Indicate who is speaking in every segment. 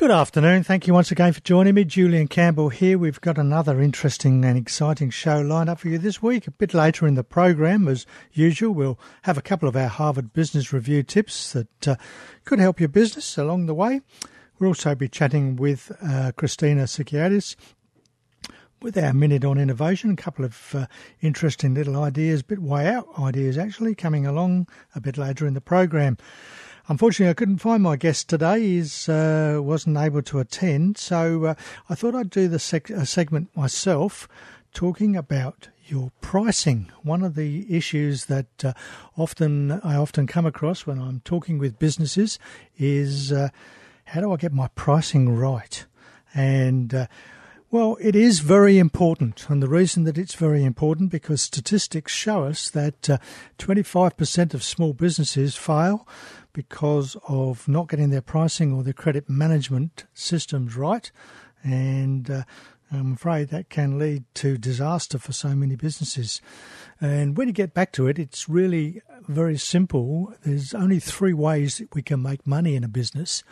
Speaker 1: Good afternoon. Thank you once again for joining me. Julian Campbell here. We've got another interesting and exciting show lined up for you this week. A bit later in the program, as usual, we'll have a couple of our Harvard Business Review tips that uh, could help your business along the way. We'll also be chatting with uh, Christina Sykiotis with our Minute on Innovation. A couple of uh, interesting little ideas, bit way out ideas actually, coming along a bit later in the program. Unfortunately, I couldn't find my guest today. He uh, wasn't able to attend, so uh, I thought I'd do the seg- segment myself, talking about your pricing. One of the issues that uh, often I often come across when I'm talking with businesses is uh, how do I get my pricing right? And uh, well, it is very important, and the reason that it's very important because statistics show us that uh, 25% of small businesses fail because of not getting their pricing or their credit management systems right. And uh, I'm afraid that can lead to disaster for so many businesses. And when you get back to it, it's really very simple. There's only three ways that we can make money in a business.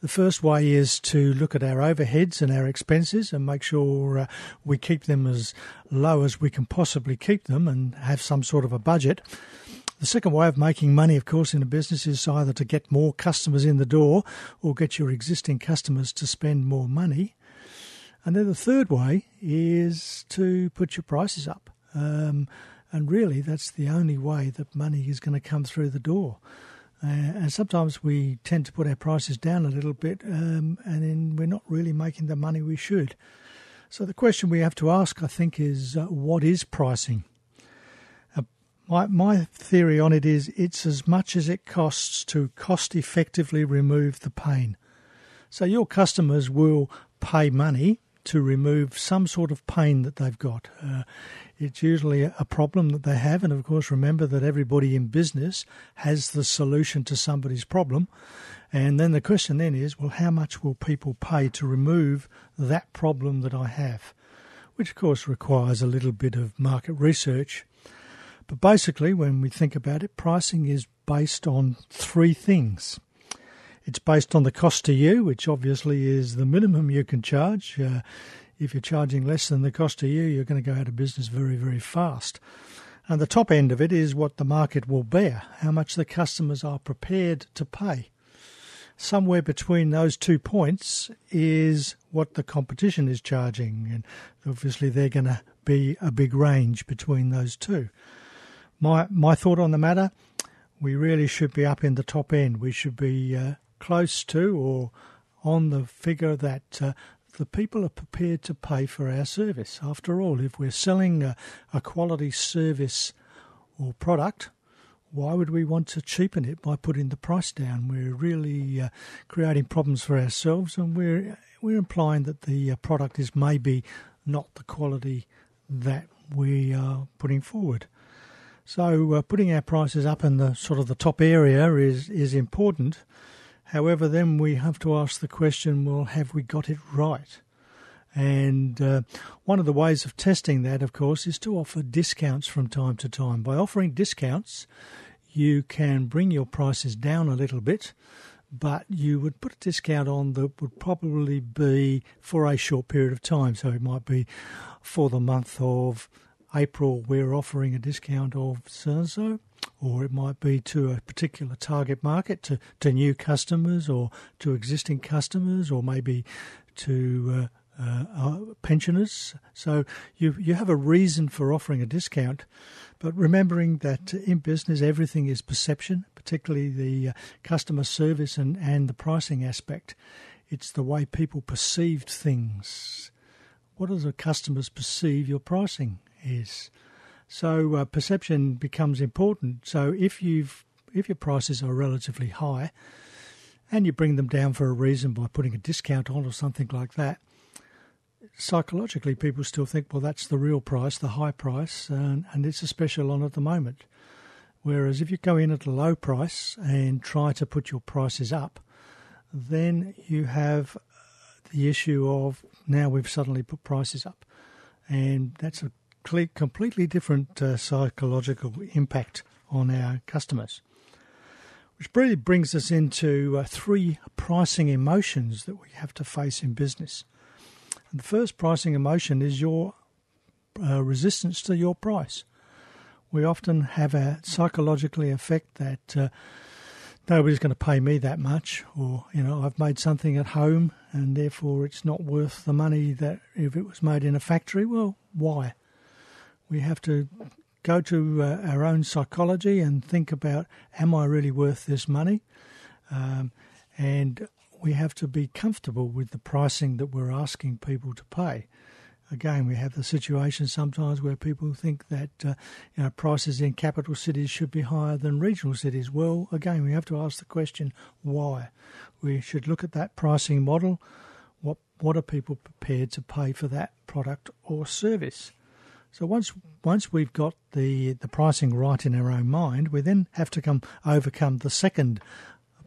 Speaker 1: The first way is to look at our overheads and our expenses and make sure uh, we keep them as low as we can possibly keep them and have some sort of a budget. The second way of making money, of course, in a business is either to get more customers in the door or get your existing customers to spend more money. And then the third way is to put your prices up. Um, and really, that's the only way that money is going to come through the door. Uh, and sometimes we tend to put our prices down a little bit, um, and then we're not really making the money we should. So the question we have to ask, I think, is uh, what is pricing? My, my theory on it is it's as much as it costs to cost effectively remove the pain. So your customers will pay money to remove some sort of pain that they've got. Uh, it's usually a problem that they have, and of course, remember that everybody in business has the solution to somebody's problem. And then the question then is, well, how much will people pay to remove that problem that I have? Which, of course, requires a little bit of market research but basically, when we think about it, pricing is based on three things. It's based on the cost to you, which obviously is the minimum you can charge. Uh, if you're charging less than the cost to you, you're going to go out of business very, very fast. And the top end of it is what the market will bear, how much the customers are prepared to pay. Somewhere between those two points is what the competition is charging, and obviously they're going to be a big range between those two my my thought on the matter, we really should be up in the top end. We should be uh, close to or on the figure that uh, the people are prepared to pay for our service. After all, if we're selling a, a quality service or product, why would we want to cheapen it by putting the price down? We're really uh, creating problems for ourselves, and we're we're implying that the uh, product is maybe not the quality that we are putting forward. So uh, putting our prices up in the sort of the top area is is important. However, then we have to ask the question: Well, have we got it right? And uh, one of the ways of testing that, of course, is to offer discounts from time to time. By offering discounts, you can bring your prices down a little bit, but you would put a discount on that would probably be for a short period of time. So it might be for the month of April we're offering a discount of so so, or it might be to a particular target market, to, to new customers or to existing customers, or maybe to uh, uh, uh, pensioners. So you you have a reason for offering a discount, but remembering that in business everything is perception, particularly the uh, customer service and, and the pricing aspect. It's the way people perceived things. What do the customers perceive your pricing is. So uh, perception becomes important. So if you've if your prices are relatively high, and you bring them down for a reason by putting a discount on or something like that, psychologically people still think, well, that's the real price, the high price, and, and it's a special on at the moment. Whereas if you go in at a low price and try to put your prices up, then you have the issue of now we've suddenly put prices up. And that's a completely different uh, psychological impact on our customers. Which really brings us into uh, three pricing emotions that we have to face in business. And the first pricing emotion is your uh, resistance to your price. We often have a psychologically effect that uh, nobody's going to pay me that much, or you know, I've made something at home and therefore it's not worth the money that if it was made in a factory. Well, why? We have to go to uh, our own psychology and think about am I really worth this money? Um, and we have to be comfortable with the pricing that we're asking people to pay. Again, we have the situation sometimes where people think that uh, you know, prices in capital cities should be higher than regional cities. Well, again, we have to ask the question why. We should look at that pricing model. What what are people prepared to pay for that product or service? So once once we've got the the pricing right in our own mind, we then have to come overcome the second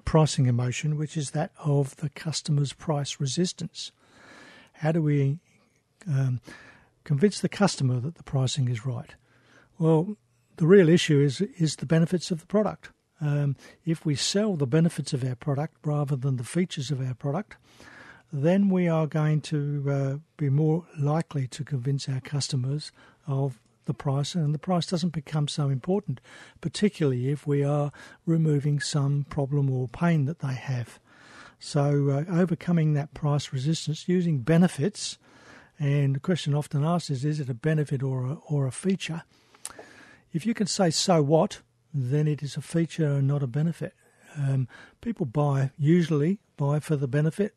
Speaker 1: pricing emotion, which is that of the customer's price resistance. How do we um, convince the customer that the pricing is right? Well, the real issue is is the benefits of the product. Um, if we sell the benefits of our product rather than the features of our product, then we are going to uh, be more likely to convince our customers of the price, and the price doesn't become so important, particularly if we are removing some problem or pain that they have. So, uh, overcoming that price resistance using benefits, and the question often asked is is it a benefit or a, or a feature? If you can say so what, then it is a feature and not a benefit. Um, people buy, usually buy for the benefit,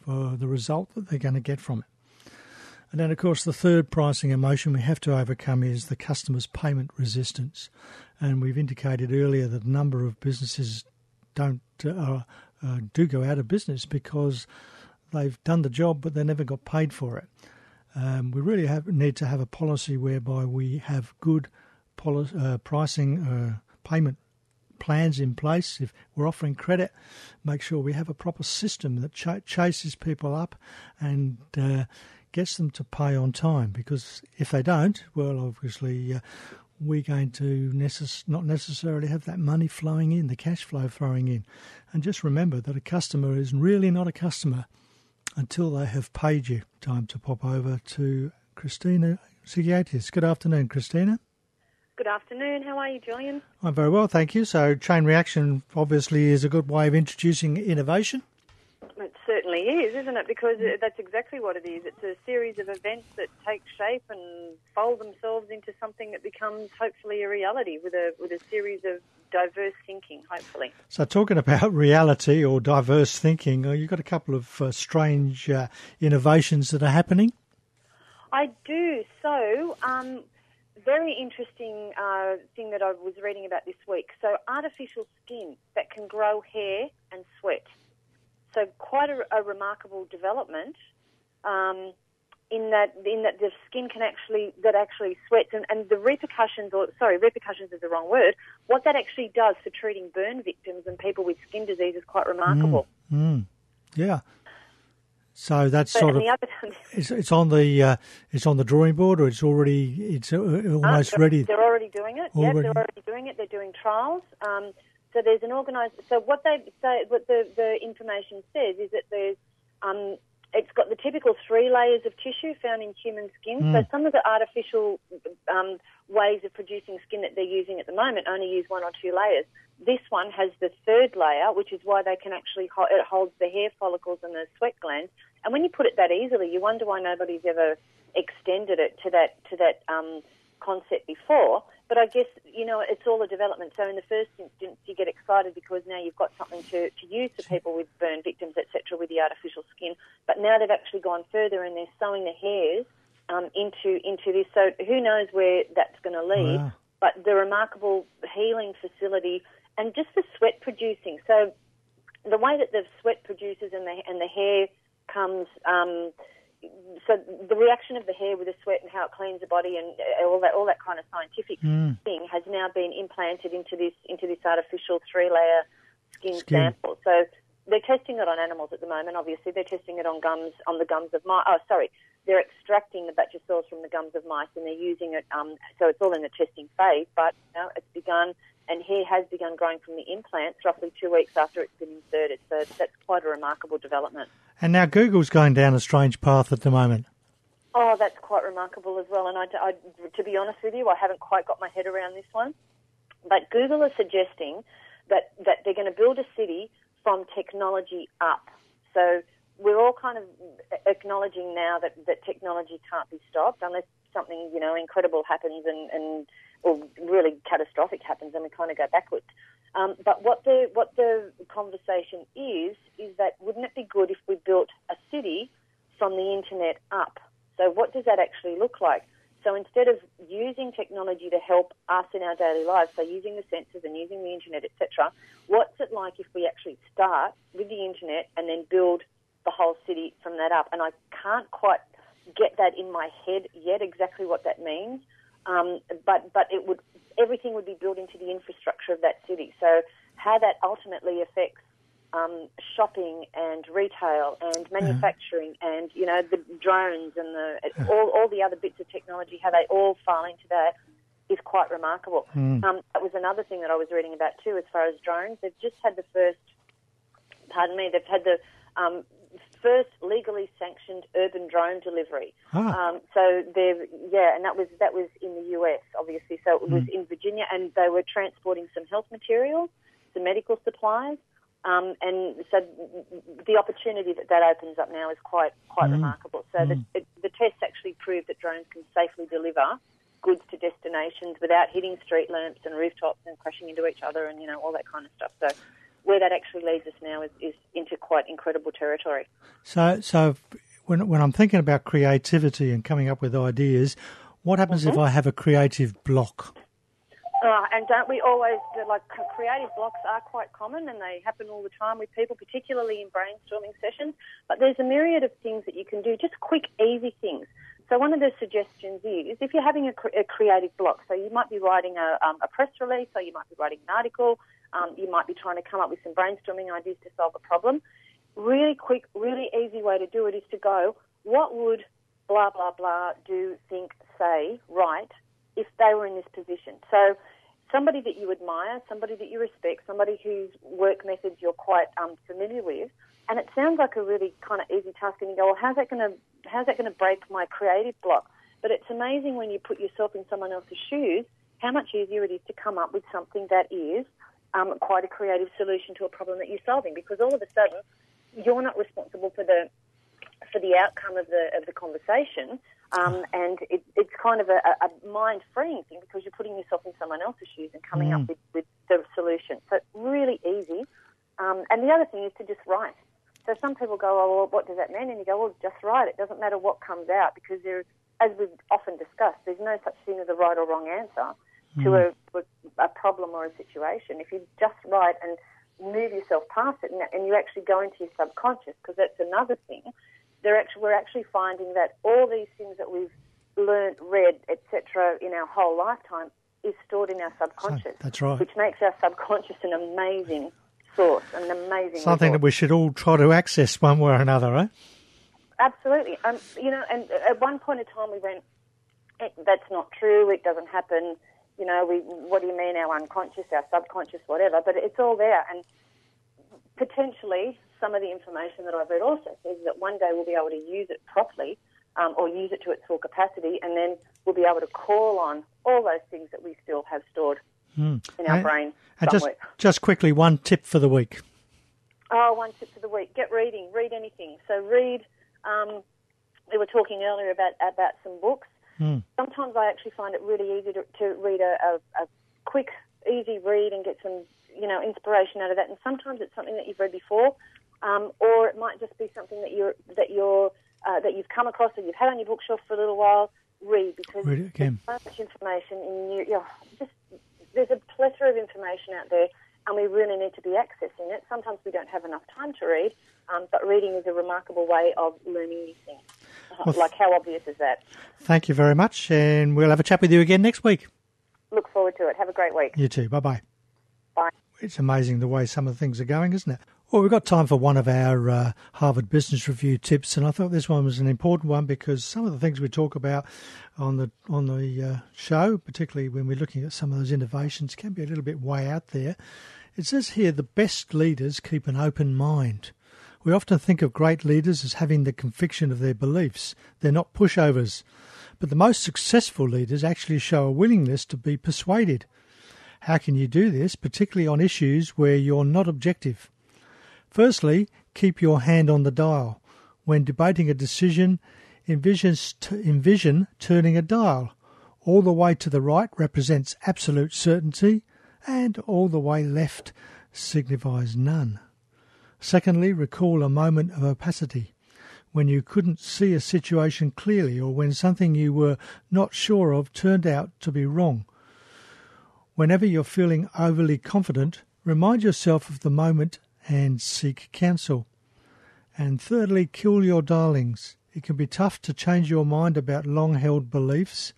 Speaker 1: for the result that they're going to get from it. And then, of course, the third pricing emotion we have to overcome is the customer's payment resistance. And we've indicated earlier that a number of businesses don't uh, uh, do go out of business because they've done the job but they never got paid for it. Um, we really have, need to have a policy whereby we have good uh, pricing uh, payment plans in place. If we're offering credit, make sure we have a proper system that ch- chases people up and uh, gets them to pay on time because if they don't, well, obviously uh, we're going to necess- not necessarily have that money flowing in, the cash flow flowing in. And just remember that a customer is really not a customer until they have paid you. Time to pop over to Christina Sykiotis. Good afternoon, Christina.
Speaker 2: Good afternoon. How are you, Julian?
Speaker 1: I'm very well, thank you. So, chain reaction obviously is a good way of introducing innovation.
Speaker 2: Certainly is, isn't it? Because that's exactly what it is. It's a series of events that take shape and fold themselves into something that becomes hopefully a reality with a with a series of diverse thinking, hopefully.
Speaker 1: So, talking about reality or diverse thinking, uh, you've got a couple of uh, strange uh, innovations that are happening.
Speaker 2: I do. So, um, very interesting uh, thing that I was reading about this week. So, artificial skin that can grow hair and sweat. So quite a, a remarkable development um, in that in that the skin can actually that actually sweats and, and the repercussions or sorry repercussions is the wrong word. What that actually does for treating burn victims and people with skin disease is quite remarkable.
Speaker 1: Mm, mm. Yeah. So that's but sort of it's, it's, on the uh, it's on the drawing board, or it's already it's uh, almost
Speaker 2: uh,
Speaker 1: ready.
Speaker 2: They're already doing it. Already. Yeah, they're already doing it. They're doing trials. Um, so there's an organised. So what they say, what the, the information says is that there's um, it's got the typical three layers of tissue found in human skin. Mm. So some of the artificial um, ways of producing skin that they're using at the moment only use one or two layers. This one has the third layer, which is why they can actually hold, it holds the hair follicles and the sweat glands. And when you put it that easily, you wonder why nobody's ever extended it to that to that um, concept before. But I guess, you know, it's all a development. So in the first instance, you get excited because now you've got something to, to use for people with burn victims, etc., with the artificial skin. But now they've actually gone further and they're sewing the hairs um, into into this. So who knows where that's going to lead? Wow. But the remarkable healing facility and just the sweat producing. So the way that the sweat produces and the and the hair comes. Um, so the reaction of the hair with the sweat and how it cleans the body and uh, all that all that kind of scientific mm. thing has now been implanted into this into this artificial three layer skin, skin, sample. So they're testing it on animals at the moment. Obviously, they're testing it on gums on the gums of mice. Oh, sorry, they're extracting the batch of cells from the gums of mice and they're using it. Um, so it's all in the testing phase, but you know, it's begun. And hair has begun growing from the implants roughly two weeks after it's been inserted. So that's quite a remarkable development.
Speaker 1: And now Google's going down a strange path at the moment.
Speaker 2: Oh, that's quite remarkable as well. And I, I, to be honest with you, I haven't quite got my head around this one. But Google is suggesting that, that they're going to build a city from technology up. So we're all kind of acknowledging now that, that technology can't be stopped unless something, you know, incredible happens and, and or really catastrophic happens and we kind of go backwards. Um, but what the what the conversation is is that wouldn't it be good if we built a city from the internet up? So what does that actually look like? So instead of using technology to help us in our daily lives, so using the sensors and using the internet, etc., what's it like if we actually start with the internet and then build the whole city from that up? And I can't quite get that in my head yet exactly what that means. Um, but but it would everything would be built into the infrastructure of that city. So how that ultimately affects um, shopping and retail and manufacturing yeah. and you know the drones and the all all the other bits of technology, how they all fall into that is quite remarkable. Mm. Um, that was another thing that I was reading about too, as far as drones. They've just had the first, pardon me, they've had the um, first legally sanctioned urban drone delivery. Ah. Um, so there, yeah, and that was that was in the US, obviously. So it was mm. in Virginia, and they were transporting some health materials, some medical supplies, um, and so the opportunity that that opens up now is quite quite mm. remarkable. So mm. the, the tests actually proved that drones can safely deliver goods to destinations without hitting street lamps and rooftops and crashing into each other and you know all that kind of stuff. So where that actually leads us now is, is into quite incredible territory.
Speaker 1: So, so when when I'm thinking about creativity and coming up with ideas, what happens mm-hmm. if I have a creative block?
Speaker 2: Uh, and don't we always like creative blocks are quite common and they happen all the time with people, particularly in brainstorming sessions. But there's a myriad of things that you can do, just quick, easy things. So one of the suggestions is if you're having a, cre- a creative block, so you might be writing a, um, a press release, or you might be writing an article, um, you might be trying to come up with some brainstorming ideas to solve a problem. Really quick, really easy way to do it is to go, what would blah, blah, blah do, think, say, write if they were in this position? So somebody that you admire, somebody that you respect, somebody whose work methods you're quite um, familiar with, and it sounds like a really kind of easy task, and you go, well, how's that going to how's that going to break my creative block? But it's amazing when you put yourself in someone else's shoes, how much easier it is to come up with something that is um, quite a creative solution to a problem that you're solving because all of a sudden you're not responsible for the for the outcome of the of the conversation, um, and it, it's kind of a, a mind freeing thing because you're putting yourself in someone else's shoes and coming mm. up with, with the solution. So it's really easy. Um, and the other thing is to just write. So some people go, oh, well, what does that mean? And you go, well, just write. It doesn't matter what comes out because there's, as we've often discussed, there's no such thing as a right or wrong answer mm. to hmm. a, a problem or a situation. If you just write and move yourself past it, and, and you actually go into your subconscious, because that's another thing. They're actually, we're actually finding that all these things that we've learnt, read, etc., in our whole lifetime is stored in our subconscious.
Speaker 1: That's right.
Speaker 2: Which makes our subconscious an amazing source, an amazing
Speaker 1: something
Speaker 2: resource.
Speaker 1: that we should all try to access one way or another, right?
Speaker 2: Absolutely. Um, you know, and at one point in time we went, "That's not true. It doesn't happen." You know, we, what do you mean our unconscious, our subconscious, whatever, but it's all there. And potentially some of the information that I've read also says that one day we'll be able to use it properly um, or use it to its full capacity and then we'll be able to call on all those things that we still have stored mm. in our and, brain.
Speaker 1: And just, just quickly, one tip for the week.
Speaker 2: Oh, one tip for the week. Get reading. Read anything. So read, um, we were talking earlier about, about some books. Mm. Sometimes I actually find it really easy to, to read a, a, a, quick, easy read and get some, you know, inspiration out of that. And sometimes it's something that you've read before, um, or it might just be something that you're that you're uh, that you've come across or you've had on your bookshelf for a little while. Read because read there's so much information in you. you know, just there's a plethora of information out there, and we really need to be accessing it. Sometimes we don't have enough time to read, um, but reading is a remarkable way of learning new things. Well, like, how obvious is that?
Speaker 1: Thank you very much, and we'll have a chat with you again next week.
Speaker 2: Look forward to it. Have a great week.
Speaker 1: You too. Bye bye.
Speaker 2: Bye.
Speaker 1: It's amazing the way some of the things are going, isn't it? Well, we've got time for one of our uh, Harvard Business Review tips, and I thought this one was an important one because some of the things we talk about on the on the uh, show, particularly when we're looking at some of those innovations, can be a little bit way out there. It says here the best leaders keep an open mind. We often think of great leaders as having the conviction of their beliefs. They're not pushovers. But the most successful leaders actually show a willingness to be persuaded. How can you do this, particularly on issues where you're not objective? Firstly, keep your hand on the dial. When debating a decision, envision, envision turning a dial. All the way to the right represents absolute certainty, and all the way left signifies none. Secondly, recall a moment of opacity, when you couldn't see a situation clearly or when something you were not sure of turned out to be wrong. Whenever you're feeling overly confident, remind yourself of the moment and seek counsel. And thirdly, kill your darlings. It can be tough to change your mind about long held beliefs,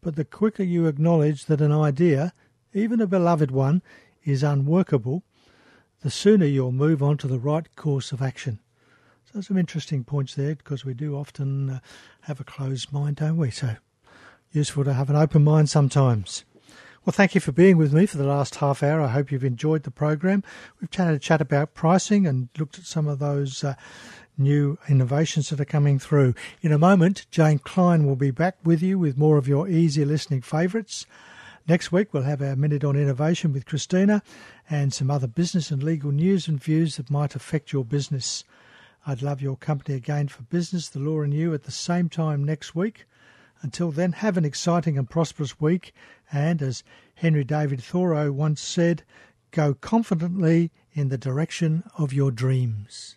Speaker 1: but the quicker you acknowledge that an idea, even a beloved one, is unworkable, the sooner you'll move on to the right course of action. So, some interesting points there because we do often uh, have a closed mind, don't we? So, useful to have an open mind sometimes. Well, thank you for being with me for the last half hour. I hope you've enjoyed the program. We've chatted a chat about pricing and looked at some of those uh, new innovations that are coming through. In a moment, Jane Klein will be back with you with more of your easy listening favourites. Next week, we'll have our Minute on Innovation with Christina and some other business and legal news and views that might affect your business. I'd love your company again for business, the law and you at the same time next week. Until then, have an exciting and prosperous week, and as Henry David Thoreau once said, go confidently in the direction of your dreams.